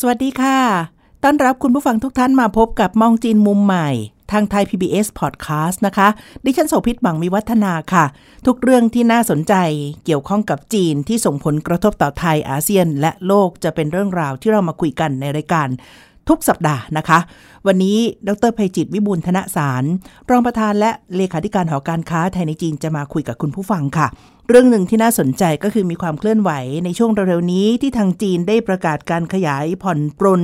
สวัสดีค่ะ ต้อนรับคุณผู้ฟังทุกท่านมาพบกับมองจีนมุมใหม่ ทางไทย PBS Podcast นะคะ ดิฉันโสภิตบังมีวัฒนาค่ะ ทุกเรื่องที่น่าสนใจเกี่ยวข้องกับจีนที่ส่งผลกระทบต่อไทยอาเซียน และโลกจะเป็นเรื่องราวที่เรามาคุยกันในรายการ ทุกสัปดาห์นะคะ วันนี้ดรภัยจิตวิบูลธนสาร รองประธานและเลขาธิการหอการค้าไทยในจีนจะมาคุยกับคุณผู้ฟังค่ะ เรื่องหนึ่งที่น่าสนใจก็คือมีความเคลื่อนไหวในช่วงเร็วๆนี้ที่ทางจีนได้ประกาศการขยายผ่อนปรน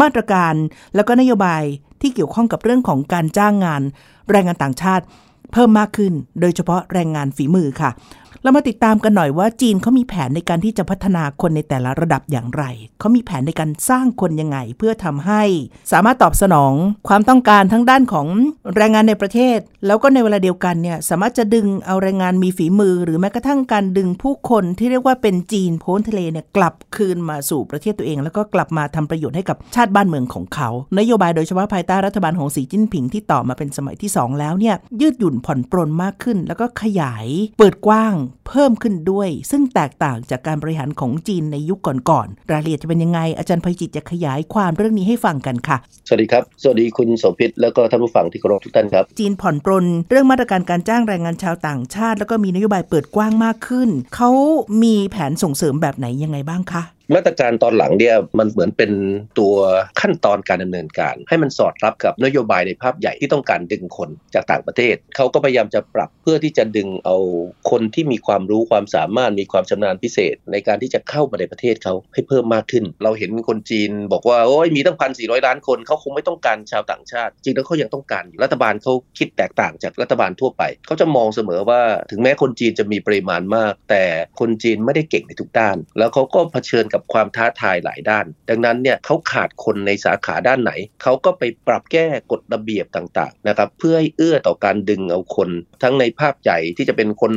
มาตรการ แล้วก็นโยบายที่เกี่ยวข้องกับเรื่องของการจ้างงาน แรงงานต่างชาติ เพิ่มมากขึ้น โดยเฉพาะแรงงานฝีมือค่ะ เรามาติดตามกันหน่อยว่าจีนเขามีแผนในการที่จะพัฒนาคนในแต่ละระดับอย่างไร เขามีแผนในการสร้างคนยังไง เพื่อทำให้สามารถตอบสนองความต้องการทั้งด้านของแรงงานในประเทศ แล้วก็ในเวลาเดียวกันเนี่ยสามารถจะดึงเอาแรงงานมีฝีมือ หรือแม้กระทั่งการดึงผู้คนที่เรียกว่าเป็นจีนโพ้นทะเลเนี่ยกลับคืนมาสู่ประเทศตัวเอง แล้วก็กลับมาทำประโยชน์ให้กับชาติบ้านเมืองของเขา นโยบายโดยเฉพาะภายใต้รัฐบาลของสีจิ้นผิงที่ต่อมาเป็นสมัยที่สองแล้วเนี่ยยืดหยุ่นผ่อนปรนมากขึ้น แล้วก็ขยายเปิดกว้างเพิ่มขึ้นด้วย ซึ่งแตกต่างจากการบริหารของจีนในยุคก่อนๆรายละเอียดจะเป็นยังไง อาจารย์ภัยจิตจะขยายความเรื่องนี้ให้ฟังกันค่ะ สวัสดีครับ สวัสดีคุณโสภิตแล้วก็ท่านผู้ฟังที่เคารพทุกท่านครับ จีนผ่อนปรนเรื่องมาตรการการจ้างแรงงานชาวต่างชาติ แล้วก็มีนโยบายเปิดกว้างมากขึ้น เขามีแผนส่งเสริมแบบไหนยังไงบ้างคะ มาตรการตอนหลังเนี่ยมันเหมือนเป็นตัวขั้นตอนการดำเนินการ ให้มันสอดรับกับนโยบายในภาพใหญ่ที่ต้องการดึงคนจากต่างประเทศ เขาก็พยายามจะปรับเพื่อที่จะดึงเอาคนที่มีความรู้ความสามารถมีความชำนาญพิเศษ ในการที่จะเข้ามาในประเทศเขาให้เพิ่มมากขึ้น เราเห็นคนจีนบอกว่าโอ้ยมีตั้งพันสี่ร้อยล้านคนเขาคงไม่ต้องการชาวต่างชาติ จริงแล้วเขายังต้องการรัฐบาลเขาคิดแตกต่างจากรัฐบาลทั่วไปเขาจะมองเสมอว่าถึงแม้คนจีนจะมีปริมาณมาก แต่คนจีนไม่ได้เก่งในทุกด้าน แล้วเขาก็เผชิญกับความท้าทายหลายด้าน ดังนั้นเนี่ยเขาขาดคนในสาขาด้านไหน เขาก็ไปปรับแก้กฎระเบียบต่างๆนะครับเพื่อให้เอื้อต่อการดึงเอาคน ทั้งในภาพใหญ่ที่จะเป็นคน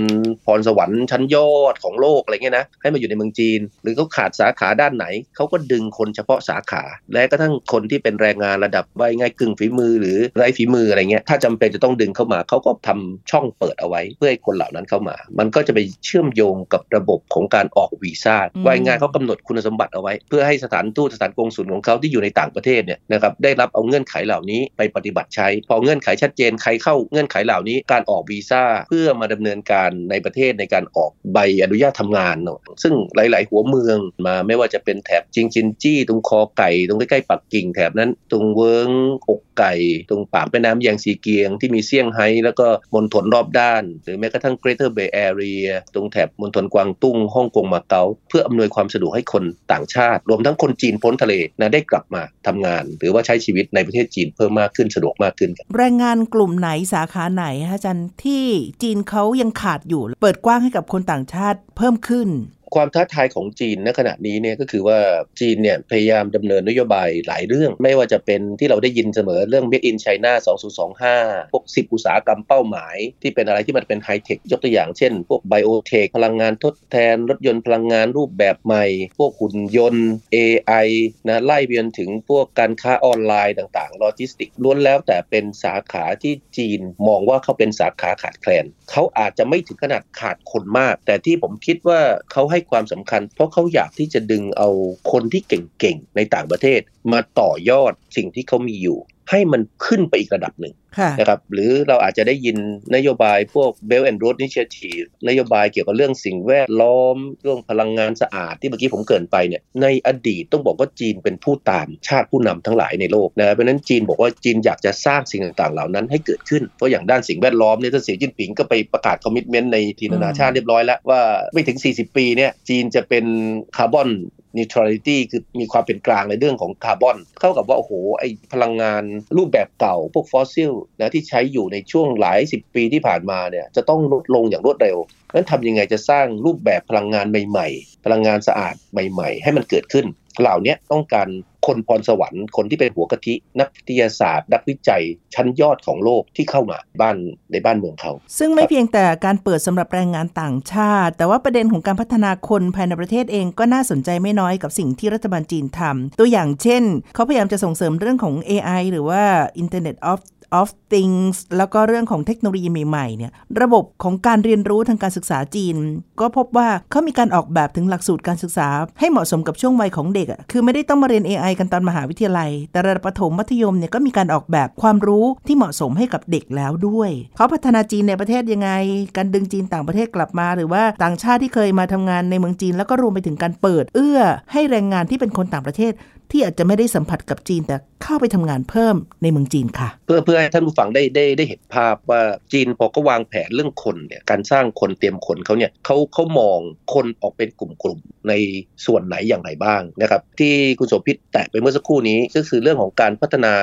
พรสวรรค์ชั้นยอดของโลกอะไรเงี้ยนะให้มาอยู่ในเมืองจีน หรือเขาขาดสาขาด้านไหน เขาก็ดึงคนเฉพาะสาขา และก็ทั้งคนที่เป็นแรงงานระดับว่าง่ายกึ่งฝีมือ หรือไร้ฝีมืออะไรเงี้ยถ้าจำเป็นจะต้องดึงเข้ามาเขาก็ทำช่องเปิดเอาไว้ เพื่อให้คนเหล่านั้นเข้ามา มันก็จะไปเชื่อมโยงกับระบบของการออกวีซ่าว่าง่ายเขากำหนดคุณสมบัติเอาไว้ เพื่อให้สถานทูตสถานกงสุลของเขาที่อยู่ในต่างประเทศเนี่ยนะครับได้รับเอาเงื่อนไขเหล่านี้ไปปฏิบัติใช้ พอเงื่อนไขชัดเจนใครเข้าเงื่อนไขเหล่านี้การออกวีซ่าเพื่อมาดำเนินการในประเทศในการออกใบอนุญาตทำงานเนาะซึ่งหลาย ๆ หัวเมืองมาไม่ว่าจะเป็นแถบจิงจินจี้ ตรงคอไก่ ตรงใกล้ ๆ ปักกิ่งแถบนั้น ตรงเวิงอกไก่ ตรงปากแม่น้ำแยงซีเกียง ที่มีเซี่ยงไฮ้แล้วก็มณฑลรอบด้าน หรือแม้กระทั่ง Greater Bay Area ตรงแถบมณฑลกวางตุ้งฮ่องกงมาเก๊าเพื่ออำนวยความสะดวกให้คนต่างชาติ รวมทั้งคนจีนพ้นทะเลนะได้กลับมาทำงาน หรือว่าใช้ชีวิตในประเทศจีนเพิ่มมากขึ้นสะดวกมากขึ้นแรงงานกลุ่มไหนสาขาไหนฮะอาจารย์ที่จีนเขายังขาดอยู่ เปิดกว้างให้กับคนต่างชาติเพิ่มขึ้น ความท้าทายของจีนณขณะนี้เนี่ยก็คือว่าจีนเนี่ยพยายามดำเนินนโยบายหลายเรื่อง ไม่ว่าจะเป็นที่เราได้ยินเสมอเรื่อง Made in China 2025 พวก 10 อุตสาหกรรมเป้าหมาย ที่เป็นอะไรที่มันเป็นไฮเทคยกตัวอย่างเช่น พวก biotech พลังงานทดแทน รถยนต์พลังงานรูปแบบใหม่ พวกหุ่นยนต์ AI นะไล่ไปจนถึงพวกการค้าออนไลน์ต่างๆโลจิสติกส์ล้วนแล้วแต่เป็นสาขาที่จีนมองว่าเขาเป็นสาขาขาดแคลนเขาอาจจะไม่ถึงขนาดขาดคนมาก แต่ที่ผมคิดว่าเขาให้ความสำคัญ เพราะเขาอยากที่จะดึงเอาคนที่เก่งๆ ในต่างประเทศ มาต่อยอดสิ่งที่เขามีอยู่ ให้มันขึ้นไปอีกระดับหนึ่งค่ะนะครับหรือเราอาจจะได้ยินนโยบายพวก Belt and Road Initiative นโยบายเกี่ยวกับเรื่องสิ่งแวดล้อม เรื่องพลังงานสะอาดที่เมื่อกี้ผมเกรินไปเนี่ยในอดีตต้องบอกว่าจีนเป็นผู้ตามชาติผู้นำทั้งหลายในโลกนะเพราะฉะนั้นจีนบอกว่าจีนอยากจะสร้างสิ่งต่างๆ เหล่านั้นให้เกิดขึ้น เพราะอย่างด้านสิ่งแวดล้อมเนี่ยท่านสีจิ้นผิงก็ไปประกาศคอมมิชเมนต์ในทีนานาชาติเรียบร้อยแล้วว่าไม่ถึง 40 ปีเนี่ยจีนจะเป็นcarbon neutrality คือมีความเป็นกลางในเรื่องของคาร์บอนเท่ากับว่าโอ้โหไอ้พลังงานรูปแบบเก่าพวกฟอสซิลนะที่ใช้อยู่ในช่วงหลายสิบปีที่ผ่านมาเนี่ยจะต้องลดลงอย่างรวดเร็วนั้นทำยังไงจะสร้างรูปแบบพลังงานใหม่ ๆ พลังงานสะอาดใหม่ ๆ ให้มันเกิดขึ้น เหล่านี้ต้องการคนพรสวรรค์คนที่เป็นหัวกะทิ นักวิทยาศาสตร์ นักวิจัยชั้นยอดของโลกที่เข้ามาบ้านในบ้านเมืองเขา ซึ่งไม่เพียงแต่การเปิดสำหรับแรงงานต่างชาติ แต่ว่าประเด็นของการพัฒนาคนภายในประเทศเองก็น่าสนใจไม่น้อยกับสิ่งที่รัฐบาลจีนทำตัวอย่างเช่น เขาพยายามจะส่งเสริมเรื่องของ AI หรือว่า Internet of of Things แล้วก็เรื่องของเทคโนโลยีใหม่ๆเนี่ยระบบของการเรียนรู้ทางการศึกษาจีน ก็พบว่าเขามีการออกแบบถึงหลักสูตรการศึกษา ให้เหมาะสมกับช่วงวัยของเด็กคือไม่ได้ต้องมาเรียน AI กันตอนมหาวิทยาลัย แต่ระดับประถมมัธยมเนี่ยก็มีการออกแบบความรู้ที่เหมาะสมให้กับเด็กแล้วด้วยเขาพัฒนาจีนในประเทศยังไง การดึงจีนต่างประเทศกลับมา หรือว่าต่างชาติที่เคยมาทำงานในเมืองจีน แล้วก็รวมไปถึงการเปิด เอื้อให้แรงงานที่เป็นคนต่างประเทศ ที่อาจจะไม่ได้สัมผัสกับจีนแต่เข้าไปทำงานเพิ่มในเมืองจีนค่ะ เพื่อเพื่อให้ท่านผู้ฟังได้ได้ได้เห็นภาพว่าจีนพอก็วางแผนเรื่องคนเนี่ยการสร้างคนเตรียมคนเขาเนี่ยเขาเขามองคนออกเป็นกลุ่มๆในส่วนไหนอย่างไรบ้างนะครับที่คุณโสภิตแตะไปเมื่อสักครู่นี้ก็คือเรื่องของการพัฒนา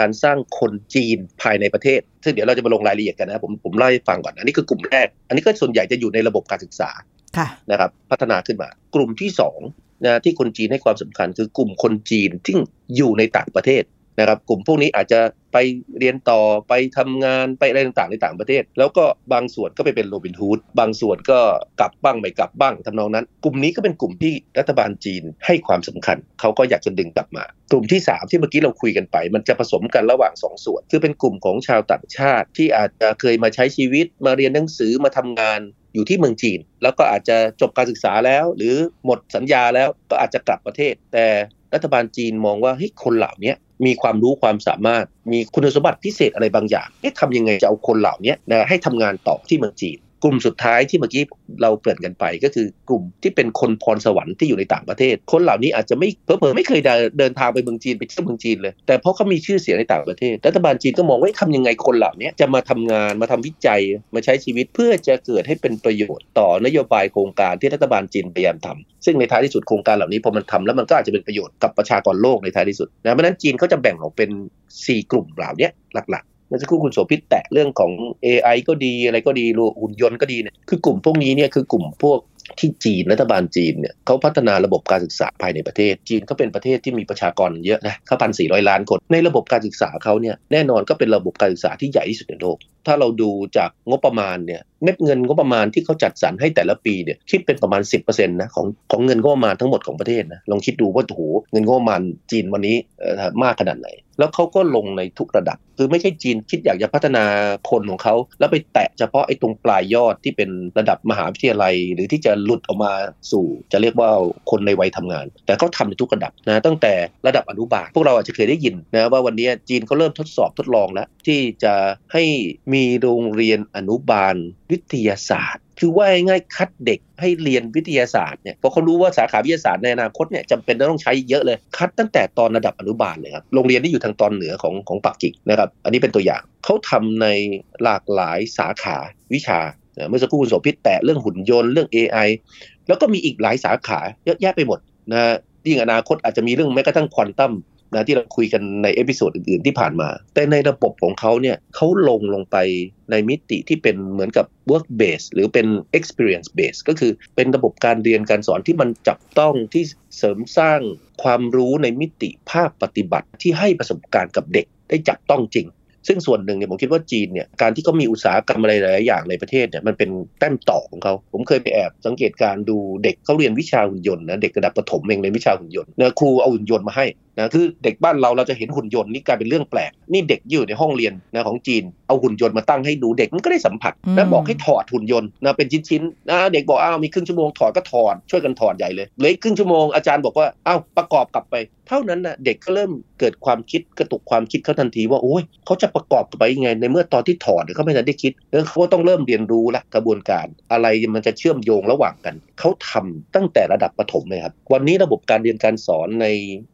การสร้างคนจีนภายในประเทศ ซึ่งเดี๋ยวเราจะมาลงรายละเอียดกันนะผมผมเล่าให้ฟังก่อนอันนี้คือกลุ่มแรก อันนี้ก็ส่วนใหญ่จะอยู่ในระบบการศึกษาค่ะนะครับพัฒนาขึ้นมากลุ่มที่สอง นะที่คนจีนให้ความสำคัญคือกลุ่มคนจีนที่อยู่ในต่างประเทศนะครับ กลุ่มพวกนี้อาจจะไปเรียนต่อไปทำงานไปอะไรต่างๆในต่างประเทศ แล้วก็บางส่วนก็ไปเป็นโรบินฮูดบางส่วนก็กลับบ้างไม่กลับบ้างทำนองนั้น กลุ่มนี้ก็เป็นกลุ่มที่รัฐบาลจีนให้ความสำคัญ เขาก็อยากจะดึงกลับมา กลุ่มที่ 3 ที่เมื่อกี้เราคุยกันไป มันจะผสมกันระหว่าง 2ส่วน คือเป็นกลุ่มของชาวต่างชาติที่อาจจะเคยมาใช้ชีวิตมาเรียนหนังสือมาทำงาน อยู่ที่เมืองจีน แล้วก็อาจจะจบการศึกษาแล้ว หรือหมดสัญญาแล้วก็อาจจะกลับประเทศ แต่รัฐบาลจีนมองว่าเฮ้ยคนเหล่านี้มีความรู้ความสามารถ มีคุณสมบัติพิเศษอะไรบางอย่างเอ๊ะทำยังไงจะเอาคนเหล่านี้นะให้ทำงานต่อที่เมืองจีน กลุ่มสุดท้ายที่เมื่อกี้เราเกริ่นกันไปก็คือกลุ่มที่เป็นคนพรสวรรค์ที่อยู่ในต่างประเทศ คนเหล่านี้อาจจะไม่เผลอๆไม่เคยเดินทางไปเมืองจีนไปเที่ยวเมืองจีนเลย แต่เพราะเขามีชื่อเสียงในต่างประเทศ รัฐบาลจีนก็มองว่าทำยังไงคนเหล่านี้จะมาทำงานมาทำวิจัยมาใช้ชีวิตเพื่อจะเกิดให้เป็นประโยชน์ต่อนโยบายโครงการที่รัฐบาลจีนพยายามทำซึ่งในท้ายที่สุดโครงการเหล่านี้พอมันทำแล้วมันก็อาจจะเป็นประโยชน์กับประชากรโลกในท้ายที่สุดนะเพราะนั้นจีนเขาจะแบ่งออกเป็น 4 กลุ่มเหล่านี้หลัก มื่อสักครู่คุณโสภิตแตะเรื่องของ AI ก็ดีอะไรก็ดีหุ่นยนต์ก็ดีเนี่ยคือกลุ่มพวกนี้เนี่ยคือกลุ่มพวกที่จีนรัฐบาลจีนเนี่ยเขาพัฒนาระบบการศึกษาภายในประเทศ จีนเขาเป็นประเทศที่มีประชากรเยอะนะเขาพันสี่ร้อยล้านคนในระบบการศึกษาเขาเนี่ยแน่นอนก็เป็นระบบการศึกษาที่ใหญ่ที่สุดในโลก ถ้าเราดูจากงบประมาณเนี่ยเม็ดเงินงบประมาณที่เขาจัดสรรให้แต่ละปีเนี่ยคิดเป็นประมาณ 10%นะของของเงินงบประมาณทั้งหมดของประเทศนะลองคิดดูว่าโอ้โหเงินงบประมาณจีนวันนี้มากขนาดไหน แล้วเขาก็ลงในทุกระดับ คือไม่ใช่จีนคิดอยากจะพัฒนาคนของเขาแล้วไปแตะเฉพาะไอ้ตรงปลายยอดที่เป็นระดับมหาวิทยาลัย หรือที่จะหลุดออกมาสู่จะเรียกว่าคนในวัยทำงาน แต่เขาทาในทุกระดับนะตั้งแต่ระดับอนุบาลพวกเราอาจจะเคยได้ยินนะว่าวันนี้จีนเขาเริ่มทดสอบทดลองแล้วที่จะให้มีโรงเรียนอนุบาลวิทยาศาสตร์ คือว่าง่ายคัดเด็กให้เรียนวิทยาศาสตร์เนี่ยเพราะเขารู้ว่าสาขาวิทยาศาสตร์ในอนาคตเนี่ยจำเป็นต้องใช้เยอะเลยคัดตั้งแต่ตอนระดับอนุบาลเลยครับโรงเรียนที่อยู่ทางตอนเหนือของของปักกิ่งนะครับ อันนี้เป็นตัวอย่างเขาทำในหลากหลายสาขาวิชาเมื่อสักครู่คุณโสภิตแตะเรื่องหุ่นยนต์เรื่อง AI แล้วก็มีอีกหลายสาขาเยอะแยะไปหมดนะยิ่งอนาคตอาจจะมีเรื่องแม้กระทั่งควอนตัม นะที่เราคุยกันใน episode อื่นๆที่ผ่านมา แต่ในระบบของเขาเนี่ยเขาลงลงไปในมิติที่เป็นเหมือนกับ work base หรือเป็น experience base ก็คือเป็นระบบการเรียนการสอนที่มันจับต้องที่เสริมสร้างความรู้ในมิติภาคปฏิบัติที่ให้ประสบการณ์กับเด็กได้จับต้องจริง ซึ่งส่วนหนึ่งเนี่ยผมคิดว่าจีนเนี่ยการที่เขามีอุตสาหกรรมอะไรหลายอย่างในประเทศเนี่ยมันเป็นแต้มต่อของเขาผมเคยไปแอบสังเกตการดูเด็กเขาเรียนวิชาหุ่นยนต์นะเด็กระดับประถมเองเรียนวิชาหุ่นยนต์นะครูเอาหุ่นยนต์มาให้นะคือเด็กบ้านเราเราจะเห็นหุ่นยนต์นี่กลายเป็นเรื่องแปลก นี่เด็กอยู่ในห้องเรียนนะของจีน เอาหุ่นยนต์มาตั้งให้ดูเด็กมันก็ได้สัมผัสนะบอกให้ถอดหุ่นยนต์นะเป็นชิ้นๆนะเด็กบอกอ้าวมีครึ่งชั่วโมงถอดก็ถอดช่วยกันถอดใหญ่เลยเลยครึ่งชั่วโมงอาจารย์บอกว่าอ้าวประกอบกลับไปเท่านั้นนะเด็กก็เริ่มเกิดความคิดกระตุกความคิดเขาทันทีว่าโอ้ยเขาจะประกอบไปยังไง ในเมื่อตอนที่ถอดเขาไม่ทันได้คิดแล้วเขาก็ต้องเริ่มเรียนรู้ละกระบวนการ อะไรมันจะเชื่อมโยงระหว่างกันเขาทำตั้งแต่ระดับประถมเลยครับวันนี้ระบบการเรียนการสอนใน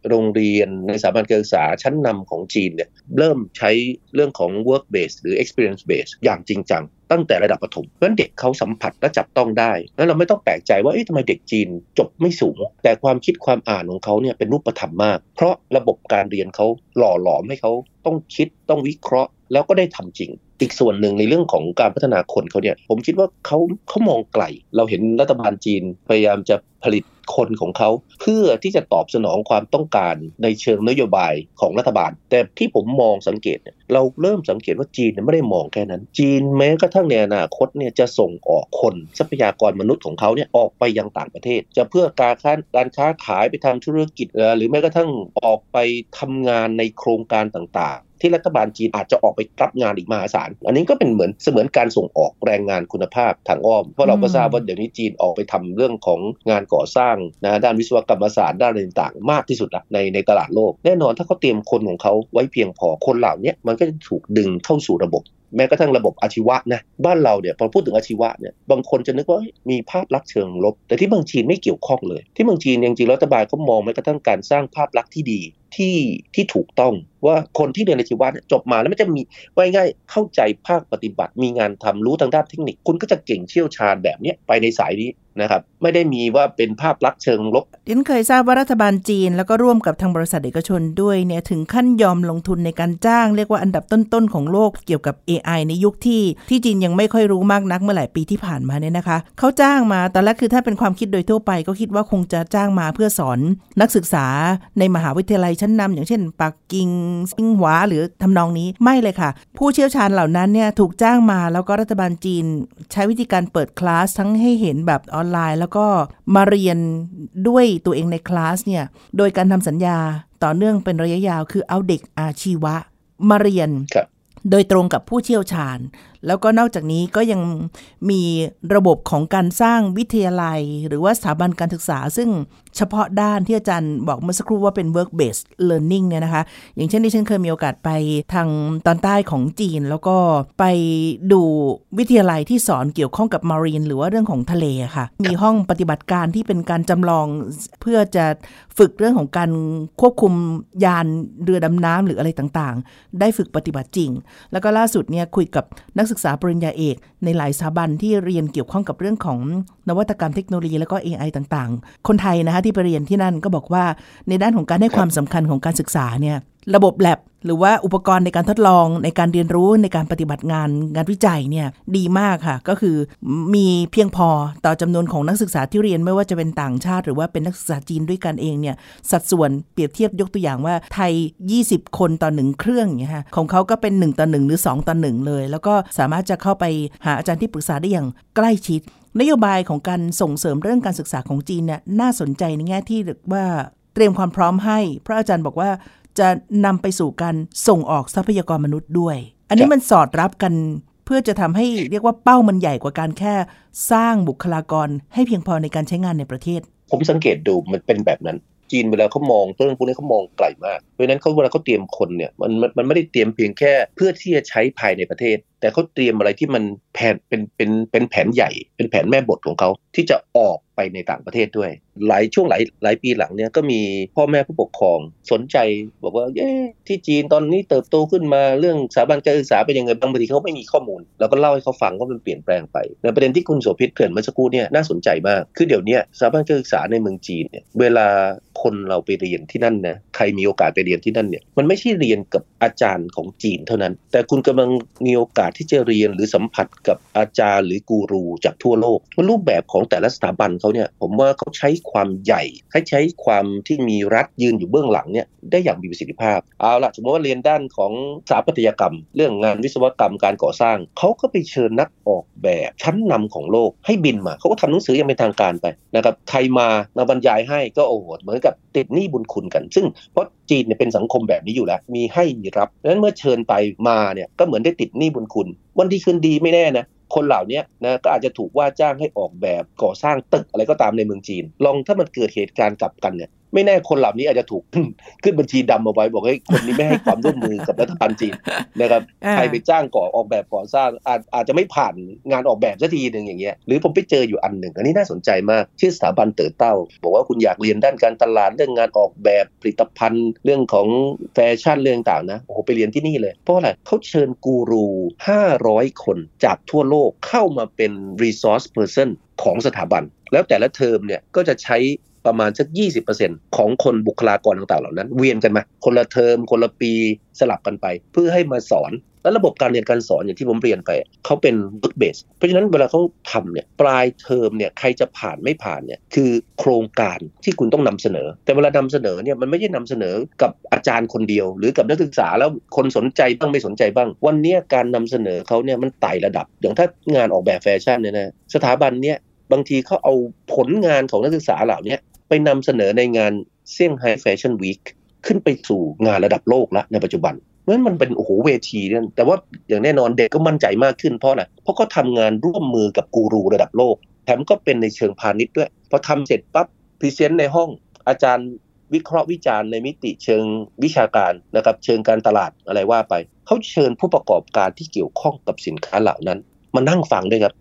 โรงเรียนในสถาบันการศึกษาชั้นนำของจีนเนี่ยเริ่มใช้เรื่องของ work base หรือ experience base อย่างจริงจัง ตั้งแต่ระดับประถมเพราะฉะนั้นเด็กเขาสัมผัสและจับต้องได้ แล้วเราไม่ต้องแปลกใจว่าเอ๊ะทำไมเด็กจีนจบไม่สูง แต่ความคิดความอ่านของเขาเนี่ยเป็นรูปธรรมมาก เพราะระบบการเรียนเขาหล่อหลอมให้เขาต้องคิดต้องวิเคราะห์ แล้วก็ได้ทำจริง อีกส่วนหนึ่งในเรื่องของการพัฒนาคนเขาเนี่ยผมคิดว่าเขาเขามองไกล เราเห็นรัฐบาลจีนพยายามจะ ผลิตคนของเขาเพื่อที่จะตอบสนองความต้องการในเชิงนโยบายของรัฐบาล แต่ที่ผมมองสังเกตเนี่ยเราเริ่มสังเกตว่าจีนไม่ได้มองแค่นั้น จีนแม้กระทั่งในอนาคตเนี่ยจะส่งออกคนทรัพยากรมนุษย์ของเขาเนี่ยออกไปยังต่างประเทศ จะเพื่อการค้าการค้าขายไปทำธุรกิจ หรือแม้กระทั่งออกไปทำงานในโครงการต่างที่รัฐบาลจีนอาจจะออกไปรับงานอีกมหาศาล อันนี้ก็เป็นเหมือนเสมือนการส่งออกแรงงานคุณภาพทางอ้อม เพราะเราก็ทราบว่าเดี๋ยวนี้จีนออกไปทำเรื่องของงานก่อสร้างนะด้านวิศวกรรมศาสตร์ด้านอะไรต่างๆ มากที่สุดละในในตลาดโลก แน่นอนถ้าเขาเตรียมคนของเขาไว้เพียงพอคนเหล่านี้มันก็จะถูกดึงเข้าสู่ระบบ แม้กระทั่งระบบอาชีวะนะบ้านเราเนี่ยพอพูดถึงอาชีวะเนี่ยบางคนจะนึกว่ามีภาพลักษณ์เชิงลบ แต่ที่เมืองจีนไม่เกี่ยวข้องเลย ที่เมืองจีนจริงๆรัฐบาลก็มองแม้กระทั่งการสร้างภาพลักษณ์ที่ดีที่ที่ถูกต้องว่าคนที่เรียนอาชีวะจบมาแล้วไม่จะมีว่าง่ายเข้าใจภาคปฏิบัติ มีงานทำรู้ทางด้านเทคนิค คุณก็จะเก่งเชี่ยวชาญแบบนี้ไปในสายนี้นะครับ ไม่ได้มีว่าเป็นภาพลักษณ์เชิงลบดิฉันเคยทราบว่ารัฐบาลจีน แล้วก็ร่วมกับทางบริษัทเอกชนด้วยเนี่ยถึงขั้นยอมลงทุนในการจ้างเรียกว่าอันดับต้นๆของโลกเกี่ยวกับ AI ในยุคที่ที่จีนยังไม่ค่อยรู้มากนักเมื่อหลายปีที่ผ่านมาเนี่ยนะคะเขาจ้างมาตอนแรกคือถ้าเป็นความคิดโดยทั่วไป ก็คิดว่าคงจะจ้างมาเพื่อสอนนักศึกษาในมหาวิทยาลัยชั้นนำอย่างเช่นปักกิ่งซิงหวาหรือทำนองนี้ไม่เลยค่ะ ผู้เชี่ยวชาญเหล่านั้นเนี่ยถูกจ้างมาแล้วก็รัฐบาลจีน ใช้วิธีการเปิดคลาสทั้งให้เห็นแบบออนไลน์ แล้วก็มาเรียนด้วยตัวเองในคลาสเนี่ยโดยการทำสัญญาต่อเนื่องเป็นระยะยาวคือเอาเด็กอาชีวะมาเรียน โดยตรงกับผู้เชี่ยวชาญแล้วก็นอกจากนี้ก็ยังมีระบบของการสร้างวิทยาลัย หรือว่าสถาบันการศึกษา ซึ่งเฉพาะด้านที่อาจารย์บอกเมื่อสักครู่ว่าเป็น work based learning เนี่ยนะคะ อย่างเช่นที่ฉันเคยมีโอกาสไปทางตอนใต้ของจีน แล้วก็ไปดูวิทยาลัยที่สอนเกี่ยวข้องกับ marine หรือว่าเรื่องของทะเลค่ะ มีห้องปฏิบัติการที่เป็นการจำลองเพื่อจะฝึกเรื่องของการควบคุมยานเรือดำน้ำหรืออะไรต่างๆ ได้ฝึกปฏิบัติจริง แล้วก็ล่าสุดเนี่ยคุยกับนักศึกษาปริญญาเอก ในหลายสถาบันที่เรียนเกี่ยวข้องกับเรื่องของนวัตกรรมเทคโนโลยีแล้วก็ AI ต่างๆ คนไทยนะคะที่ไปเรียนที่นั่นก็บอกว่าในด้านของการให้ความสำคัญของการศึกษาเนี่ย ระบบแลบหรือว่าอุปกรณ์ในการทดลองในการเรียนรู้ในการปฏิบัติงานงานวิจัยเนี่ยดีมากค่ะ ก็คือมีเพียงพอต่อจำนวนของนักศึกษาที่เรียนไม่ว่าจะเป็นต่างชาติ หรือว่าเป็นนักศึกษาจีนด้วยกันเองเนี่ยสัดส่วนเปรียบเทียบยกตัวอย่างว่าไทย 20 คนต่อหนึ่งเครื่องอย่างเงี้ยค่ะของเขาก็เป็น 1 ต่อ 1 หรือ 2 ต่อ 1 เลย แล้วก็สามารถจะเข้าไปหาอาจารย์ที่ปรึกษาได้อย่างใกล้ชิด นโยบายของการส่งเสริมเรื่องการศึกษาของจีนเนี่ยน่าสนใจในแง่ที่ว่าเตรียมความพร้อมให้ พระอาจารย์บอกว่า จะนำไปสู่การส่งออกทรัพยากรมนุษย์ด้วย อันนี้มันสอดรับกันเพื่อจะทำให้เรียกว่าเป้ามันใหญ่กว่าการแค่สร้างบุคลากรให้เพียงพอในการใช้งานในประเทศ ผมสังเกตดูมันเป็นแบบนั้นจีนเวลาเขามองเรื่องพวกนี้เขามองไกลมาก เพราะนั้นเขาเวลาเขาเตรียมคนเนี่ยมันมันไม่ได้เตรียมเพียงแค่ เพื่อที่จะใช้ภายในประเทศแต่เขาเตรียมอะไรที่มันแผนเป็นเป็นเป็นแผนใหญ่ เป็นแผนแม่บทของเขาที่จะออกไปในต่างประเทศด้วย หลายช่วงหลายหลายปีหลังเนี่ยก็มีพ่อแม่ผู้ปกครองสนใจ บอกว่าเอ๊ที่จีนตอนนี้เติบโตขึ้นมาเรื่องสถาบันการศึกษาเป็นยังไงบางทีเขาไม่มีข้อมูล แล้วก็เล่าให้เขาฟังว่ามันเปลี่ยนแปลงไปในประเด็นที่คุณโสภิตเกริ่นเมื่อสักครู่เนี่ยน่าสนใจมากคือเดี๋ยวนี้สถาบันการศึกษาในเมืองจีนเนี่ยเวลาคนเราไปเรียนที่นั่นนะใครมีโอกาสไปเรียนที่นั่นเนี่ยมันไม่ใช่เรียนกับอาจารย์ของจีนเท่านั้น แต่คุณกำลังมีโอกาสที่จะเรียนหรือสัมผัสกับอาจารย์หรือกูรูจากทั่วโลกว่ารูปแบบของแต่ละสถาบันเขาเนี่ยผมว่าเขาใช้ความใหญ่ให้ใช้ความที่มีรัฐยืนอยู่เบื้องหลังเนี่ยได้อย่างมีประสิทธิภาพ เอาละสมมติว่าเรียนด้านของสถาปัตยกรรม เรื่องงานวิศวกรรมการก่อสร้าง เขาก็ไปเชิญนักออกแบบชั้นนำของโลกให้บินมาเขาก็ทำหนังสืออย่างเป็นทางการไปนะครับใครมามาบรรยายให้ก็โอ้โหเหมือนกับติดหนี้บุญคุณกัน ซึ่งเพราะ จีนเนี่ยเป็นสังคมแบบนี้อยู่แล้ว มีให้มีรับดังนั้นเมื่อเชิญไปมาเนี่ยก็เหมือนได้ติดหนี้บุญคุณ วันที่คืนดีไม่แน่นะคนเหล่านี้นะก็อาจจะถูกว่าจ้างให้ออกแบบก่อสร้างตึกอะไรก็ตามในเมืองจีน ลองถ้ามันเกิดเหตุการณ์กลับกันเนี่ยไม่แน่คนเหล่านี้อาจจะถูกขึ้นบัญชีดำมาไว้บอกให้คนนี้ไม่ให้ความร่วมมือกับรัฐบาลจีนนะครับใครไปจ้างก่อออกแบบก่อสร้างอาจอาจจะไม่ผ่านงานออกแบบสักทีหนึ่งอย่างเงี้ยหรือผมไปเจออยู่อันหนึ่งอันนี้น่าสนใจมาก ชื่อสถาบันเต๋อเต้า บอกว่าคุณอยากเรียนด้านการตลาดเรื่องงานออกแบบผลิตภัณฑ์ เรื่องของแฟชั่นเรื่องต่างนะโอ้โหไปเรียนที่นี่เลย เพราะอะไรเขาเชิญกูรู 500 คนจากทั่วโลกเข้ามาเป็น resource person ของสถาบัน แล้วแต่ละเทอมเนี่ยก็จะใช้ ประมาณสัก 20%ของคนบุคลากรต่างๆเหล่านั้น เวียนกันมา คนละเทอม คนละปีสลับกันไป เพื่อให้มาสอน แล้วระบบการเรียนการสอนอย่างที่ผมเรียนไปเขาเป็น work base เพราะฉะนั้นเวลาเขาทำเนี่ยปลายเทอมเนี่ยใครจะผ่านไม่ผ่านเนี่ยคือโครงการที่คุณต้องนำเสนอ แต่เวลานำเสนอเนี่ยมันไม่ใช่นำเสนอกับอาจารย์คนเดียว หรือกับนักศึกษาแล้วคนสนใจบ้างไม่สนใจบ้าง วันนี้การนำเสนอเขาเนี่ยมันไต่ระดับ อย่างถ้างานออกแบบแฟชั่นเนี่ยนะสถาบันเนี่ยบางทีเขาเอาผลงานของนักศึกษาเหล่านี้ ไปนำเสนอในงานเซี่ยงไฮ้แฟชั่นวีคขึ้นไปสู่งานระดับโลกแล้วในปัจจุบันนั้นมันเป็นโอ้โหเวทีนั่นแต่ว่าอย่างแน่นอนเด็กก็มั่นใจมากขึ้นเพราะอะไรเพราะเขาทำงานร่วมมือกับกูรูระดับโลก แถมก็เป็นในเชิงพาณิชย์ด้วยพอทำเสร็จปั๊บ present ในห้องอาจารย์วิเคราะห์วิจารณ์ในมิติเชิงวิชาการนะครับเชิงการตลาดอะไรว่าไป เขาเชิญผู้ประกอบการที่เกี่ยวข้องกับสินค้าเหล่านั้น มานั่งฟังด้วยครับ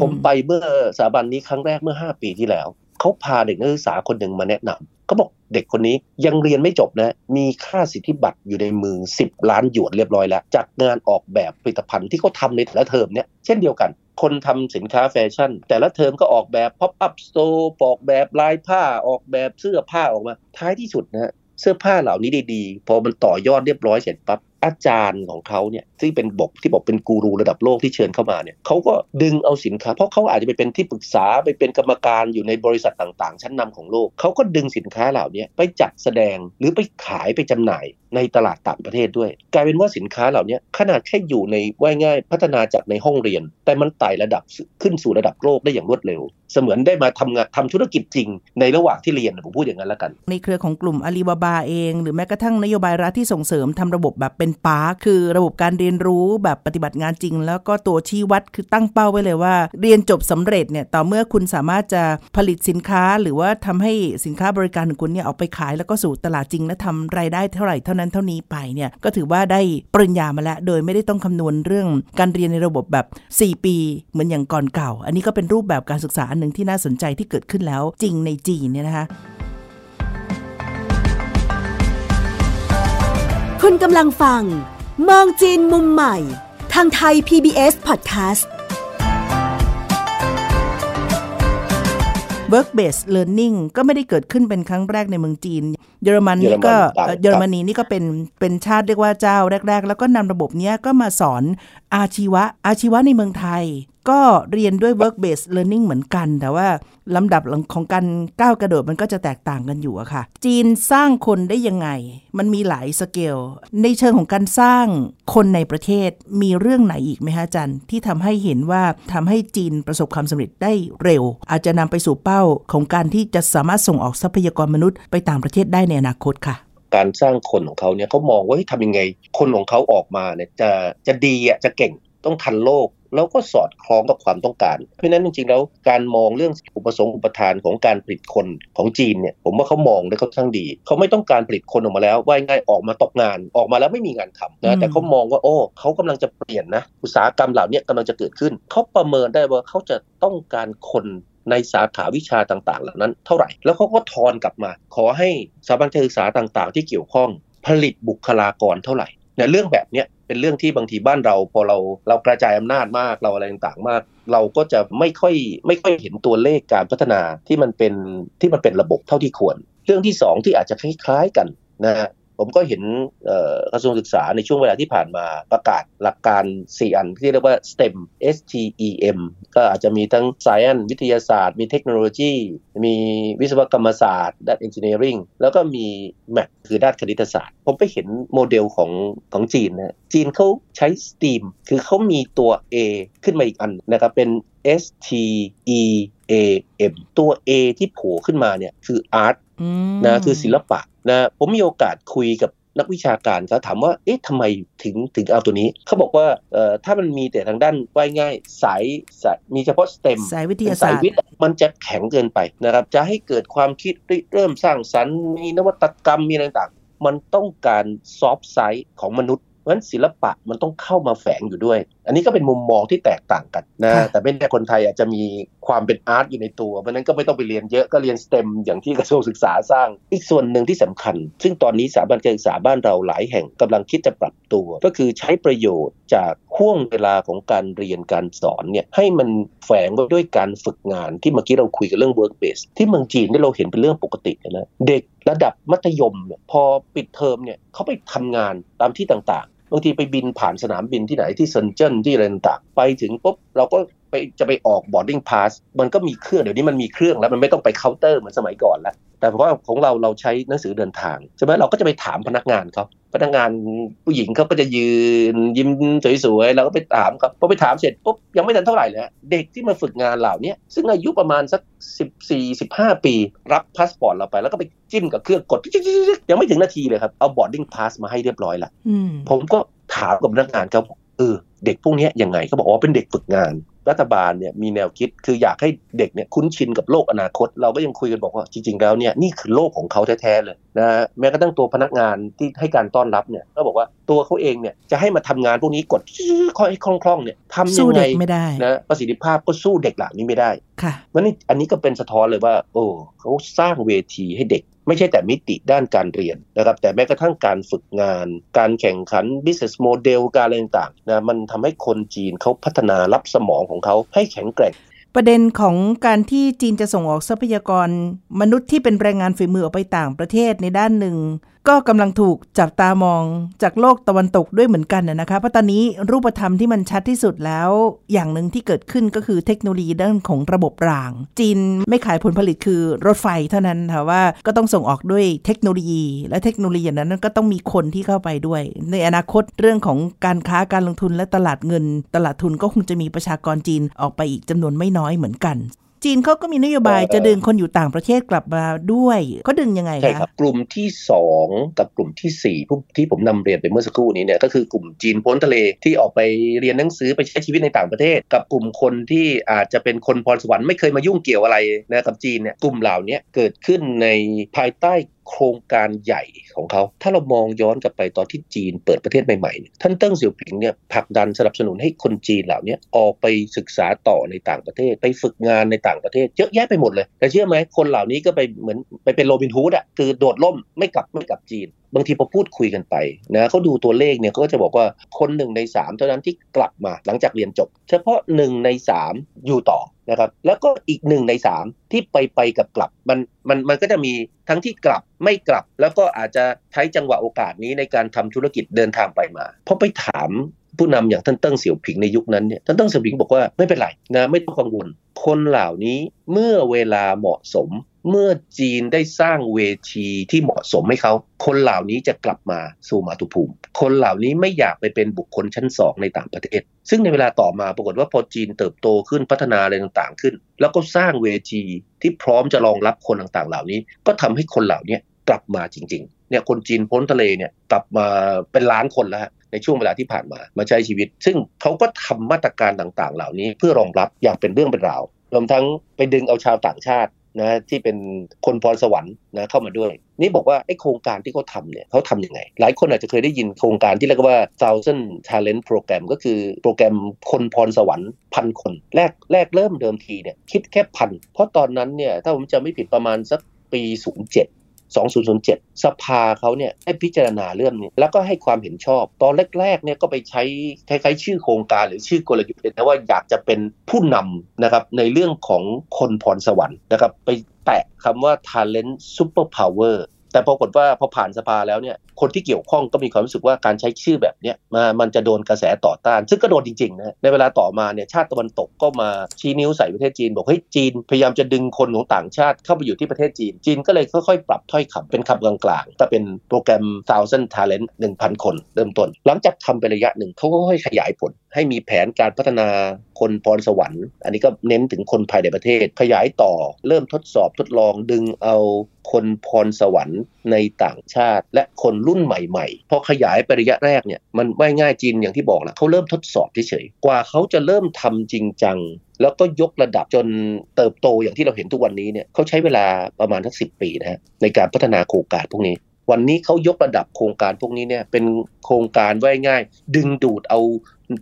ผมไปเมื่อสถาบันนี้ครั้งแรกเมื่อ 5 ปีที่แล้ว เขาพาเด็กนักศึกษาคนหนึ่งมาแนะนำเขาบอกเด็กคนนี้ยังเรียนไม่จบนะ มีค่าสิทธิบัตรอยู่ในมือ 10 ล้านหยวนเรียบร้อยแล้ว จากงานออกแบบผลิตภัณฑ์ที่เขาทำในแต่ละเทอมเนี่ยเช่นเดียวกัน คนทำสินค้าแฟชั่น แต่ละเทอมก็ออกแบบ pop-up store ออกแบบลายผ้าออกแบบเสื้อผ้าออกมา ท้ายที่สุดนะเสื้อผ้าเหล่านี้ดีๆ พอมันต่อยอดเรียบร้อยเสร็จปั๊บอาจารย์ของเขาเนี่ย ที่เป็นบอกที่บอกเป็นกูรูระดับโลกที่เชิญเข้ามาเนี่ยเขาก็ดึงเอาสินค้า เพราะเขาอาจจะไปเป็นที่ปรึกษาไปเป็นกรรมการอยู่ในบริษัทต่างๆ ชั้นนำของโลกเขาก็ดึงสินค้าเหล่านี้ไปจัดแสดงหรือไปขายไปจำหน่ายในตลาดต่างประเทศด้วย กลายเป็นว่าสินค้าเหล่านี้ขนาดแค่อยู่ในว่ายง่ายพัฒนาจากในห้องเรียน แต่มันไต่ระดับขึ้นสู่ระดับโลกได้อย่างรวดเร็ว เสมือนได้มาทำงานทำธุรกิจจริง ในระหว่างที่เรียนผมพูดอย่างนั้นแล้วกัน ในเครือของกลุ่มอาลีบาบาเอง หรือแม้กระทั่งนโยบายรัฐที่ส่งเสริมทำระบบแบบเป็นปาร์คือระบบการเรียนรู้แบบปฏิบัติงานจริง แล้วก็ตัวชี้วัดคือตั้งเป้าไว้เลยว่า เรียนจบสำเร็จเนี่ยต่อเมื่อคุณสามารถจะผลิตสินค้าหรือว่าทำให้สินค้าบริการของคุณเนี่ยออกไปขายแล้วก็สู่ตลาดจริงและทำรายได้เท่าไหร่เท่านั้นเท่านี้ไปเนี่ยก็ถือว่าได้ปริญญามาแล้ว โดยไม่ได้ต้องคำนวณเรื่องการเรียนในระบบแบบ 4 ปี เหมือนอย่างก่อนเก่า อันนี้ก็เป็นรูปแบบการศึกษาอันหนึ่งที่น่าสนใจที่เกิดขึ้นแล้วจริงในจีนเนี่ยนะคะคุณกำลังฟัง มองจีนมุมใหม่ ทางไทย PBS Podcast work based learning ก็ไม่ได้เกิดขึ้นเป็นครั้งแรกในเมืองจีน เยอรมันนี่ก็เยอรมนีนี่ก็เป็นเป็นชาติเรียกว่าเจ้าแรก ๆ แล้วก็นำระบบนี้ก็มาสอนอาชีวะอาชีวะในเมืองไทย ก็เรียนด้วย work based learning เหมือนกัน แต่ว่าลำดับของการก้าวกระโดดมันก็จะแตกต่างกันอยู่อะค่ะ จีนสร้างคนได้ยังไง มันมีหลายสเกล ในเชิงของการสร้างคนในประเทศมีเรื่องไหนอีกไหมฮะจันที่ทำให้เห็นว่าทำให้จีนประสบความสำเร็จได้เร็ว อาจจะนำไปสู่เป้าของการที่จะสามารถส่งออกทรัพยากรมนุษย์ไปต่างประเทศได้ในอนาคตค่ะการสร้างคนของเขาเนี่ยเขามองว่าทำยังไงคนของเขาออกมาเนี่ยจะจะดีอะจะเก่งต้องทันโลก แล้วก็สอดคล้องกับความต้องการ เพราะนั้นจริงๆแล้วการมองเรื่องอุปสงค์อุปทานของการผลิตคนของจีนเนี่ยผมว่าเขามองได้ค่อนข้างดี เขาไม่ต้องการผลิตคนออกมาแล้วว่าง่ายออกมาตกงานออกมาแล้วไม่มีงานทำนะแต่เขามองว่าโอ้เขากำลังจะเปลี่ยนนะอุตสาหกรรมเหล่านี้กำลังจะเกิดขึ้น เขาประเมินได้ว่าเขาจะต้องการคนในสาขาวิชาต่างๆ เหล่านั้นเท่าไหร่ แล้วเขาก็ทอนกลับมา ขอให้สถาบันการศึกษาต่างๆ ที่เกี่ยวข้องผลิตบุคลากรเท่าไหร่ เนี่ยเรื่องแบบเนี้ยเป็นเรื่องที่บางทีบ้านเราพอเราเรากระจายอำนาจมากเราอะไรต่างๆมาก เราก็จะไม่ค่อยไม่ค่อยเห็นตัวเลขการพัฒนาที่มันเป็นที่มันเป็นระบบเท่าที่ควร เรื่องที่ 2 ที่อาจจะคล้ายๆกันนะฮะ ผมก็เห็นกระทรวงศึกษาในช่วงเวลาที่ผ่านมาประกาศหลักการ 4 อันที่เรียกว่า STEM S T E M ก็อาจจะมีทั้ง Science วิทยาศาสตร์ มีเทคโนโลยี มีวิศวกรรมศาสตร์ ด้าน Engineering แล้วก็มี Math คือด้านคณิตศาสตร์ ผมไปเห็นโมเดลของของจีนนะจีนเขาใช้ STEAM คือเขามีตัว A ขึ้นมาอีกอันนะครับเป็น S T E A M ตัว A ที่โผล่ขึ้นมาเนี่ยคือ Art นะคือศิลปะ นะผมมีโอกาสคุยกับนักวิชาการเขาถามว่า เอ๊ะทำไมถึงถึงเอาตัวนี้ เขาบอกว่าเอ่อถ้ามันมีแต่ทางด้านว่ายง่ายสายสายมีเฉพาะ STEM สายวิทยาศาสตร์มันจะแข็งเกินไปนะครับ จะให้เกิดความคิดริเริ่มสร้างสรรค์มีนวัตกรรมมีอะไรต่างมันต้องการ soft side ของมนุษย์เพราะฉะนั้นศิลปะมันต้องเข้ามาแฝงอยู่ด้วย อันนี้ก็เป็นมุมมองที่แตกต่างกันนะแต่เป็นแต่คนไทยอาจจะมีความเป็น art อยู่ในตัวเพราะนั้นก็ไม่ต้องไปเรียนเยอะก็เรียน STEM อย่างที่กระทรวงศึกษาสร้าง อีกส่วนหนึ่งที่สำคัญ ซึ่งตอนนี้สถาบันการศึกษาบ้านเราหลายแห่งกำลังคิดจะปรับตัว ก็คือใช้ประโยชน์จากห้วงเวลาของการเรียนการสอนเนี่ยให้มันแฝงไว้ด้วยการฝึกงานที่เมื่อกี้เราคุยกันเรื่อง work base ที่เมืองจีนที่เราเห็นเป็นเรื่องปกตินะเด็กระดับมัธยมเนี่ยพอปิดเทอมเนี่ยเขาไปทำงานตามที่ต่าง บางทีไปบินผ่านสนามบินที่ไหนที่เซินเจิ้นที่อะไรต่างๆไปถึงปุ๊บเราก็ไปจะไปออก boarding pass มันก็มีเครื่องเดี๋ยวนี้มันมีเครื่องแล้วมันไม่ต้องไปเคาน์เตอร์เหมือนสมัยก่อนแล้ว แต่เพราะว่าของเราเราใช้หนังสือเดินทางใช่ไหมเราก็จะไปถามพนักงานเขา พนักงานผู้หญิงเขาก็จะยืนยิ้มสวยๆเราก็ไปถามครับพอไปถามเสร็จปุ๊บยังไม่ทันเท่าไหร่เลยเด็กที่มาฝึกงานเหล่านี้ซึ่งอายุประมาณสัก 14 15 ปี รับพาสปอร์ตเราไป แล้วก็ไปจิ้มกับเครื่องกดยังไม่ถึงนาทีเลยครับ เอา boarding pass มาให้เรียบร้อยละผมก็ถามกับพนักงานเขาเออเด็กพวกนี้ยังไงเขาบอกว่าเป็นเด็กฝึกงาน รัฐบาลเนี่ยมีแนวคิดคืออยากให้เด็กเนี่ยคุ้นชินกับโลกอนาคต เราก็ยังคุยกันบอกว่าจริง ๆ แล้วเนี่ยนี่คือโลกของเขาแท้ๆเลยนะแม้กระทั่งตัวพนักงานที่ให้การต้อนรับเนี่ยก็บอกว่าตัวเขาเองเนี่ยจะให้มาทำงานพวกนี้กดค่อยคล่องๆเนี่ยทำยังไงไม่ได้นะประสิทธิภาพก็สู้เด็กเหล่านี้ไม่ได้ค่ะวันนี้อันนี้ก็เป็นสะท้อนเลยว่า โอ้เขาสร้างเวทีให้เด็ก ไม่ใช่แต่มิติด้านการเรียนนะครับ แต่แม้กระทั่งการฝึกงาน การแข่งขัน business model การอะไรต่างๆนะมันทำให้คนจีนเขาพัฒนารับสมองของเขาให้แข็งแกร่งประเด็นของการที่จีนจะส่งออกทรัพยากรมนุษย์ที่เป็นแรงงานฝีมือออกไปต่างประเทศในด้านหนึ่ง ก็กำลังถูกจับตามองจากโลกตะวันตกด้วยเหมือนกันนะคะเพราะตอนนี้รูปธรรมที่มันชัดที่สุดแล้ว อย่างหนึ่งที่เกิดขึ้นก็คือเทคโนโลยีด้านของระบบราง จีนไม่ขายผลผลิตคือรถไฟเท่านั้นค่ะว่าก็ต้องส่งออกด้วยเทคโนโลยี และเทคโนโลยีนั้นก็ต้องมีคนที่เข้าไปด้วย ในอนาคตเรื่องของการค้าการลงทุนและตลาดเงิน ตลาดทุนก็คงจะมีประชากรจีนออกไปอีกจำนวนไม่น้อยเหมือนกัน จีนเขาก็มีนโยบายจะดึงคนอยู่ต่างประเทศกลับมาด้วยเขาดึงยังไงคะใช่ครับ กลุ่มที่ 2 กับกลุ่มที่ 4 ที่ผมนำเรียนไปเมื่อสักครู่นี้เนี่ยก็คือกลุ่มจีนพ้นทะเลที่ออกไปเรียนหนังสือไปใช้ชีวิตในต่างประเทศ กับกลุ่มคนที่อาจจะเป็นคนพรสวรรค์ไม่เคยมายุ่งเกี่ยวอะไรนะกับจีนเนี่ยกลุ่มเหล่านี้เกิดขึ้นในภายใต้ โครงการใหญ่ของเขา ถ้าเรามองย้อนกลับไปตอนที่จีนเปิดประเทศใหม่ๆ ท่านเติ้งเสี่ยวผิงเนี่ยผลักดันสนับสนุนให้คนจีนเหล่านี้ออกไปศึกษาต่อในต่างประเทศ ไปฝึกงานในต่างประเทศเยอะแยะไปหมดเลย แต่เชื่อไหมคนเหล่านี้ก็ไปเหมือนไปเป็นโรบินฮูดอะคือโดดล่มไม่กลับไม่กลับจีน บางทีพอพูดคุยกันไปนะเขาดูตัวเลขเนี่ยเขาก็จะบอกว่าคนหนึ่งใน 3 เท่านั้นที่กลับมาหลังจากเรียนจบ เฉพาะหนึ่งใน 3 อยู่ต่อนะครับแล้วก็อีกหนึ่งในสามที่ไปไปกับกลับมันมันมันก็จะมีทั้งที่กลับไม่กลับ แล้วก็อาจจะใช้จังหวะโอกาสนี้ในการทำธุรกิจเดินทางไปมาพอไปถามผู้นำอย่างท่านเติ้งเสี่ยวผิงในยุคนั้นเนี่ยท่านเติ้งเสี่ยวผิงบอกว่าไม่เป็นไรนะไม่ต้องกังวลคนเหล่านี้เมื่อเวลาเหมาะสม เมื่อจีนได้สร้างเวทีที่เหมาะสมให้เขา คนเหล่านี้จะกลับมาสู่มาตุภูมิ คนเหล่านี้ไม่อยากไปเป็นบุคคลชั้นสองในต่างประเทศ ซึ่งในเวลาต่อมาปรากฏว่าพอจีนเติบโตขึ้นพัฒนาอะไรต่างๆขึ้น แล้วก็สร้างเวทีที่พร้อมจะรองรับคนต่างๆ เหล่านี้ ก็ทำให้คนเหล่านี้กลับมาจริงๆ เนี่ยคนจีนโพ้นทะเลเนี่ยกลับมาเป็นล้านคนแล้วในช่วงเวลาที่ผ่านมามาใช้ชีวิต ซึ่งเขาก็ทำมาตรการต่างๆ เหล่านี้เพื่อรองรับอย่างเป็นเรื่องเป็นราวรวมทั้งไปดึงเอาชาวต่างชาติ นะที่เป็นคนพรสวรรค์นะเข้ามาด้วย นี่บอกว่าไอ้โครงการที่เขาทำเนี่ยเขาทำยังไง หลายคนอาจจะเคยได้ยินโครงการที่เรียกว่า thousand talent program ก็คือโปรแกรมคนพรสวรรค์พันคน แรกแรกเริ่มเดิมทีเนี่ยคิดแค่พันเพราะตอนนั้นเนี่ยถ้าผมจะไม่ผิดประมาณสักปี 07 2007 สภาเขาเนี่ยให้พิจารณาเรื่องนี้แล้วก็ให้ความเห็นชอบ ตอนแรกๆเนี่ยก็ไปใช้คล้ายๆชื่อโครงการหรือชื่อกลยุทธ์นะว่าอยากจะเป็นผู้นำนะครับในเรื่องของคนพรสวรรค์นะครับไปแตะคำว่า talent super power แต่ปรากฏว่าพอผ่านสภาแล้วเนี่ยคนที่เกี่ยวข้องก็มีความรู้สึกว่าการใช้ชื่อแบบนี้มามันจะโดนกระแสต่อต้าน ซึ่งก็โดนจริงๆนะในเวลาต่อมาเนี่ยชาติตะวันตกก็มาชี้นิ้วใส่ประเทศจีน บอกเฮ้ยจีนพยายามจะดึงคนของต่างชาติเข้าไปอยู่ที่ประเทศจีน จีนก็เลยค่อยๆ ปรับถ้อยคำเป็นคำกลางๆแต่เป็นโปรแกรม thousand talent 1,000 คน เริ่มต้น หลังจากทำไประยะหนึ่งเขาก็ค่อยขยายผลให้มีแผนการพัฒนาคนพรสวรรค์ อันนี้ก็เน้นถึงคนภายในประเทศ ขยายต่อเริ่มทดสอบทดลองดึงเอาคนพรสวรรค์ในต่างชาติ และคนรุ่นใหม่ๆพอขยายไประยะแรกเนี่ยมันไม่ง่ายจีนอย่างที่บอกแหละเขาเริ่มทดสอบเฉยๆกว่าเขาจะเริ่มทำจริงจัง แล้วก็ยกระดับจนเติบโตอย่างที่เราเห็นทุกวันนี้เนี่ยเขาใช้เวลาประมาณทั้งสิปีนะฮะในการพัฒนาโครงการพวกนี้ วันนี้เขายกระดับโครงการพวกนี้เนี่ยเป็นโครงการไว้ง่าย ดึงดูดเอา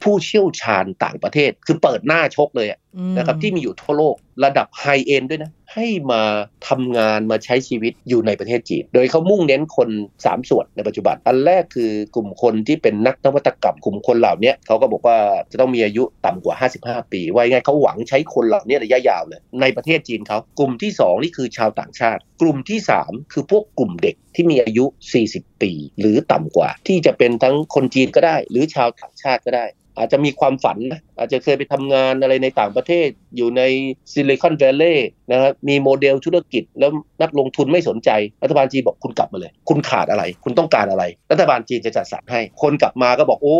ผู้เชี่ยวชาญต่างประเทศ คือเปิดหน้าชกเลยนะครับที่มีอยู่ทั่วโลกระดับไฮเอ็นด้วยนะไฮ ให้มาทำงานมาใช้ชีวิตอยู่ในประเทศจีน โดยเขามุ่งเน้นคน 3 ส่วนในปัจจุบัน อันแรกคือกลุ่มคนที่เป็นนักนวัตกรรมกลุ่มคนเหล่านี้เขาก็บอกว่าจะต้องมีอายุต่ำกว่า 55 ปี ว่าไงเขาหวังใช้คนเหล่านี้ระยะยาวเลยในประเทศจีนเขากลุ่มที่ 2 นี่คือชาวต่างชาติ กลุ่มที่ 3 คือพวกกลุ่มเด็กที่มีอายุ 40 ปี หรือต่ำกว่า ที่จะเป็นทั้งคนจีนก็ได้ หรือชาวต่างชาติก็ได้ อาจจะมีความฝันนะ อาจจะเคยไปทำงานอะไรในต่างประเทศอยู่ในซิลิคอนแวลลย์นะครับมีโมเดลธุรกิจ แล้วนักลงทุนไม่สนใจ รัฐบาลจีนบอกคุณกลับมาเลย คุณขาดอะไร คุณต้องการอะไร รัฐบาลจีนจะจัดสรรให้ คนกลับมาก็บอกโอ้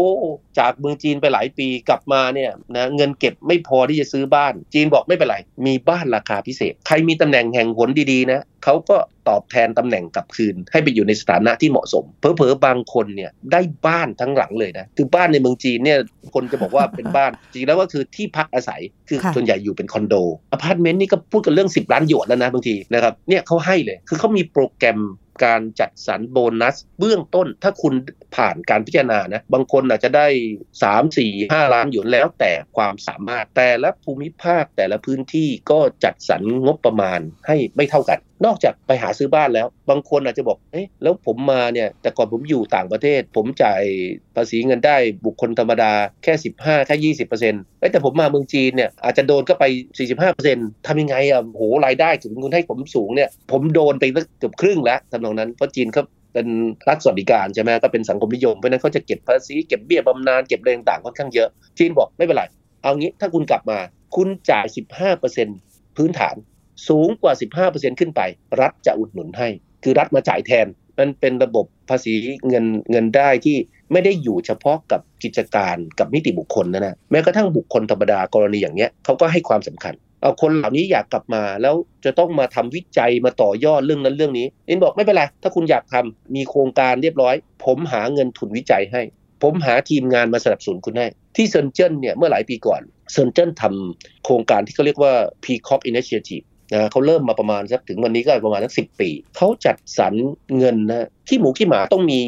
จากเมืองจีนไปหลายปีกลับมาเนี่ยนะเงินเก็บไม่พอที่จะซื้อบ้าน จีนบอกไม่เป็นไร มีบ้านราคาพิเศษ ใครมีตำแหน่งแห่งหนดีๆนะเขาก็ตอบแทนตำแหน่งกลับคืน ให้ไปอยู่ในสถานะที่เหมาะสม เผลอๆบางคนเนี่ยได้บ้านทั้งหลังเลยนะคือบ้านในเมืองจีนเนี่ยคนจะบอกว่าเป็นบ้านจริงแล้วก็คือที่พักอาศัยคือส่วนใหญ่อยู่เป็นคอนโดอพาร์ตเมนต์นี่ก็พูดกันเรื่อง 10 ล้านหยวนแล้วนะบางทีนะครับเนี่ยเขาให้เลยคือเขามีโปรแกรมการจัดสรรโบนัส เบื้องต้นถ้าคุณผ่านการพิจารณานะบางคนอาจจะได้ 3 4 5 ล้านหยวนแล้วแต่ความสามารถแต่ละภูมิภาคแต่ละพื้นที่ก็จัดสรรงบประมาณให้ไม่เท่ากันนอกจากไปหาซื้อบ้านแล้ว บางคนอาจจะบอกเอ๊ะแล้วผมมาเนี่ยแต่ก่อนผมอยู่ต่างประเทศ ผมจ่ายภาษีเงินได้บุคคลธรรมดาแค่ 15 แค่ 20เปอร์เซ็นต์แต่ผมมาเมืองจีนเนี่ยอาจจะโดนก็ไป 45เปอร์เซ็นต์ทำยังไงอะโหรายได้ถึงคุณให้ผมสูงเนี่ยผมโดนไปเกือบครึ่งแล้วทำนองนั้นเพราะจีนเขาเป็นรัฐสวัสดิการใช่ไหมก็เป็นสังคมนิยมเพราะนั้นเขาจะเก็บภาษีเก็บเบี้ยบำนาญเก็บอะไรต่างๆค่อนข้างเยอะจีนบอกไม่เป็นไรเอางี้ถ้าคุณกลับมาคุณจ่าย 15%พื้นฐาน สูงกว่า 15%ขึ้นไป รัฐจะอุดหนุนให้ คือรัฐมาจ่ายแทน มันเป็นระบบภาษีเงินเงินได้ที่ไม่ได้อยู่เฉพาะกับกิจการกับนิติบุคคลนะนะแม้กระทั่งบุคคลธรรมดากรณีอย่างเนี้ยเขาก็ให้ความสำคัญเอาคนเหล่านี้อยากกลับมาแล้วจะต้องมาทำวิจัยมาต่อยอดเรื่องนั้นเรื่องนี้เอ็นบอกไม่เป็นไรถ้าคุณอยากทำมีโครงการเรียบร้อย ผมหาเงินทุนวิจัยให้ ผมหาทีมงานมาสนับสนุนคุณให้ที่เซนเจิ้นเนี่ยเมื่อหลายปีก่อนเซนเจิ้นทำโครงการที่เขาเรียกว่า Peacock Initiative นะเขาเริ่มมาประมาณสักถึงวันนี้ก็ประมาณสักสิปี เขาจัดสรรเงินนะขี้หมูขี้หมาต้องมี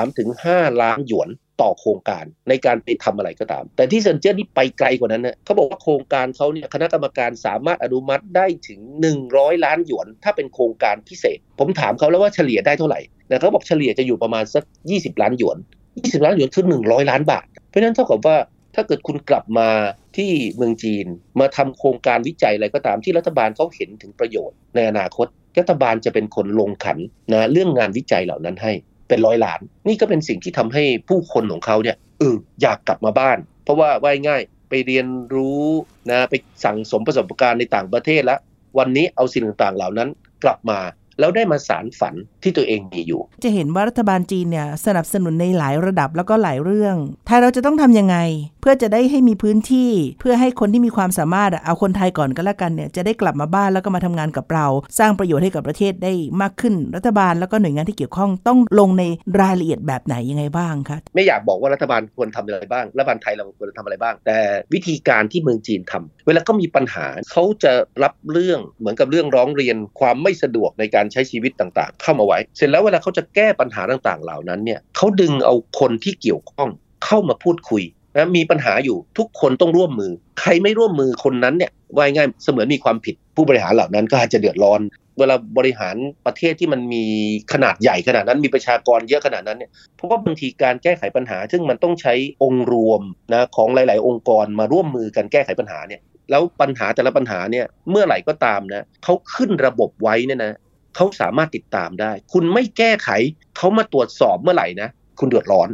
3-5 ล้านหยวนต่อโครงการในการไปทำอะไรก็ตาม แต่ที่เซนเจอร์นี่ไปไกลกว่านั้นนะเขาบอกว่าโครงการเขาเนี่ยคณะกรรมการสามารถอนุมัติได้ถึง 100 ล้านหยวน ถ้าเป็นโครงการพิเศษ ผมถามเขาแล้วว่าเฉลี่ยได้เท่าไหร่นะเขาบอกเฉลี่ยจะอยู่ประมาณสัก 20 ล้านหยวน 20 ล้านหยวนคือ 100 ล้านบาท เพราะนั้นเท่ากับว่า ถ้าเกิดคุณกลับมาที่เมืองจีน มาทำโครงการวิจัยอะไรก็ตามที่รัฐบาลเขาเห็นถึงประโยชน์ ในอนาคต รัฐบาลจะเป็นคนลงขันนะเรื่องงานวิจัยเหล่านั้นให้เป็นร้อยล้าน นี่ก็เป็นสิ่งที่ทำให้ผู้คนของเขาเนี่ยเอออยากกลับมาบ้าน เพราะว่าว่ายง่ายไปเรียนรู้นะไปสั่งสมประสบการณ์ในต่างประเทศแล้ว วันนี้เอาสิ่งต่างๆเหล่านั้นกลับมา แล้วได้มาสารฝันที่ตัวเองมีอยู่ จะเห็นว่ารัฐบาลจีนเนี่ยสนับสนุนในหลายระดับแล้วก็หลายเรื่องไทยเราจะต้องทํำยังไง เพื่อจะได้ให้มีพื้นที่เพื่อให้คนที่มีความสามารถเอาคนไทยก่อนก็แล้วกันเนี่ยจะได้กลับมาบ้านแล้วก็มาทำงานกับเรา สร้างประโยชน์ให้กับประเทศได้มากขึ้นรัฐบาลแล้วก็หน่วยงานที่เกี่ยวข้องต้องลงในรายละเอียดแบบไหนยังไงบ้างคะไม่อยากบอกว่ารัฐบาลควรทำอะไรบ้างรัฐบาลไทยเราควรทำอะไรบ้าง แต่วิธีการที่เมืองจีนทำเวลาก็มีปัญหาเขาจะรับเรื่องเหมือนกับเรื่องร้องเรียนความไม่สะดวกในการใช้ชีวิตต่างๆ เข้ามาไว้ เสร็จแล้วเวลาเขาจะแก้ปัญหาต่างๆ เหล่านั้นเนี่ยเขาดึงเอาคนที่เกี่ยวข้องเข้ามาพูดคุยนะมีปัญหาอยู่ทุกคนต้องร่วมมือ ใครไม่ร่วมมือคนนั้นเนี่ยว่ายง่ายเสมือนมีความผิดผู้บริหารเหล่านั้นก็อาจจะเดือดร้อน เวลาบริหารประเทศที่มันมีขนาดใหญ่ขนาดนั้นมีประชากรเยอะขนาดนั้นเนี่ยเพราะว่าบางทีการแก้ไขปัญหา ซึ่งมันต้องใช้องค์รวมนะของหลาย ๆ องค์กรมาร่วมมือกันแก้ไขปัญหาเนี่ยแล้วปัญหาแต่ละปัญหาเนี่ยเมื่อไหร่ก็ตามนะเขาขึ้นระบบไว้เนี่ยนะ เขาสามารถติดตามได้ คุณไม่แก้ไขเขามาตรวจสอบเมื่อไหร่นะคุณเดือดร้อน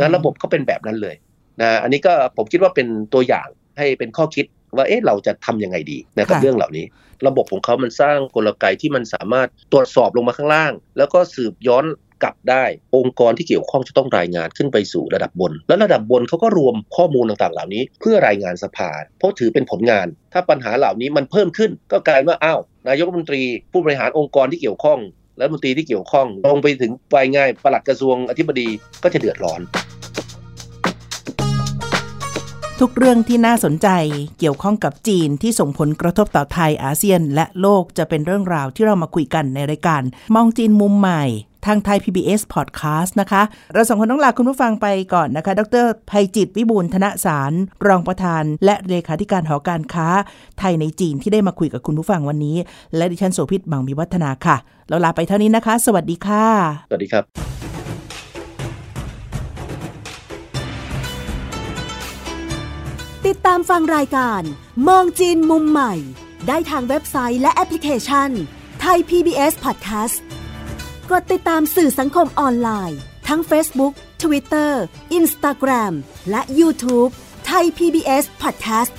นะระบบเขาเป็นแบบนั้นเลยนะอันนี้ก็ผมคิดว่าเป็นตัวอย่างให้เป็นข้อคิดว่าเอ๊ะเราจะทํำยังไงดีนะครับเรื่องเหล่านี้ ระบบของเขามันสร้างกลไกที่มันสามารถตรวจสอบลงมาข้างล่าง แล้วก็สืบย้อนกลับได้ องค์กรที่เกี่ยวข้องจะต้องรายงานขึ้นไปสู่ระดับบน แล้วระดับบนเขาก็รวมข้อมูลต่างๆ เหล่านี้ เพื่อรายงานสภาเพราะถือเป็นผลงาน ถ้าปัญหาเหล่านี้มันเพิ่มขึ้นก็กลายว่าอ้าว นายกรัฐมนตรีผู้บริหารองค์กรที่เกี่ยวข้องและมนตรีที่เกี่ยวข้องลงไปถึงปลายง่ายประหลัดกระทรวงอธิบดีก็จะเดือดร้อน ทุกเรื่องที่น่าสนใจเกี่ยวข้องกับจีนที่ส่งผลกระทบต่อไทยอาเซียน และโลกจะเป็นเรื่องราวที่เรามาคุยกันในรายการมองจีนมุมใหม่ ทางไทย PBS Podcast นะคะ เราสองคนต้องลาคุณผู้ฟังไปก่อนนะคะ ดรภัยจิตวิบูลธนสาร รองประธาน และเลขาธิการหอการค้า ไทยในจีนที่ได้มาคุยกับคุณผู้ฟังวันนี้ และดิฉันโสภิตบังมีวัฒนาค่ะ เราลาไปเท่านี้นะคะ สวัสดีค่ะ สวัสดีครับ ติดตามฟังรายการ มองจีนมุมใหม่ ได้ทางเว็บไซต์และแอปพลิเคชันไทย PBS Podcast กดติดตามสื่อสังคมออนไลน์ ทั้ง Facebook Twitter Instagram และ YouTube ไทย PBS Podcast